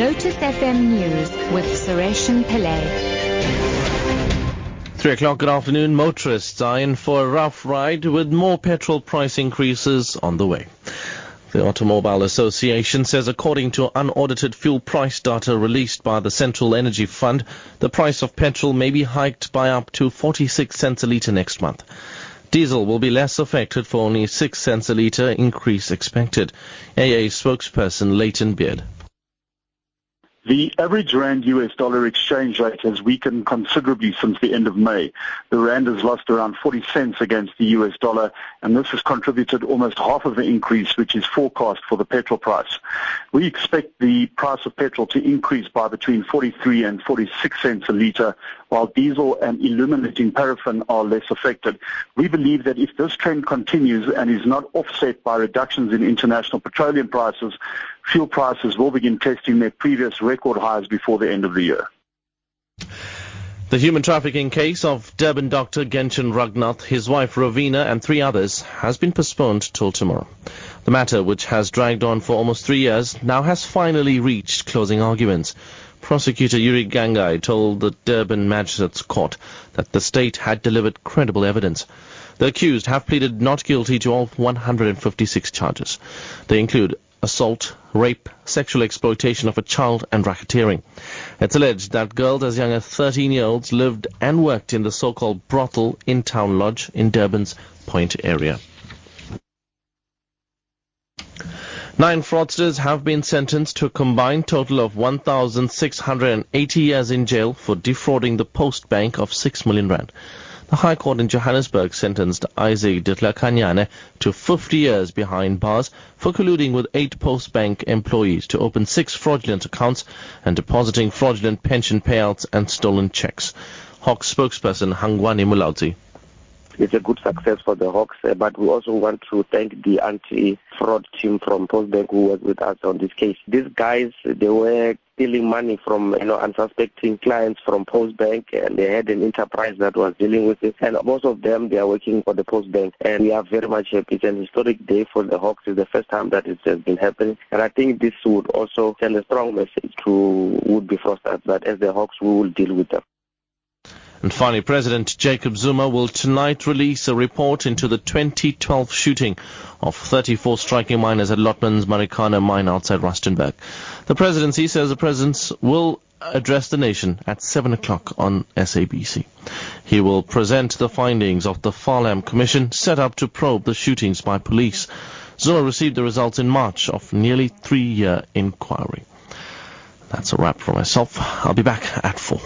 Lotus FM News with Sureshan Pillay. Three o'clock good afternoon. Motorists are in for a rough ride with more petrol price increases on the way. The Automobile Association says according to unaudited fuel price data released by the Central Energy Fund, the price of petrol may be hiked by up to 46 cents a litre next month. Diesel will be less affected for only 6 cents a litre increase expected. AA spokesperson Layton Beard. The average rand US dollar exchange rate has weakened considerably since the end of May. The rand has lost around 40 cents against the US dollar, and this has contributed almost half of the increase which is forecast for the petrol price. We expect the price of petrol to increase by between 43 and 46 cents a litre, while diesel and illuminating paraffin are less affected. We believe that if this trend continues and is not offset by reductions in international petroleum prices, fuel prices will begin testing their previous record highs before the end of the year. The human trafficking case of Durban doctor Genshin Ragnath, his wife Ravina and three others has been postponed till tomorrow. The matter, which has dragged on for almost three years, now has finally reached closing arguments. Prosecutor Yuri Gangai told the Durban Magistrates Court that the state had delivered credible evidence. The accused have pleaded not guilty to all 156 charges. They include assault, rape, sexual exploitation of a child, and racketeering. It's alleged that girls as young as 13 year olds lived and worked in the so-called brothel in Town Lodge in Durban's Point area. Nine fraudsters have been sentenced to a combined total of 1,680 years in jail for defrauding the Post Bank of 6 million rand. The High Court in Johannesburg sentenced Isaac Ditlakanyane to 50 years behind bars for colluding with eight Post Bank employees to open six fraudulent accounts and depositing fraudulent pension payouts and stolen checks. Hawks spokesperson Hangwani Mulaudzi it's a good success for the Hawks. Uh, but we also want to thank the anti-fraud team from Postbank who was with us on this case. These guys, they were stealing money from you know unsuspecting clients from Postbank, and they had an enterprise that was dealing with it. And most of them, they are working for the Postbank, and we are very much happy. It's an historic day for the Hawks. It's the first time that it has been happening, and I think this would also send a strong message to would-be fraudsters that as the Hawks, we will deal with them. And finally, President Jacob Zuma will tonight release a report into the 2012 shooting of 34 striking miners at Lonmin's Marikana mine outside Rustenburg. The presidency says the president will address the nation at 7 o'clock on SABC. He will present the findings of the Farlam Commission set up to probe the shootings by police. Zuma received the results in March of nearly three-year inquiry. That's a wrap for myself. I'll be back at 4.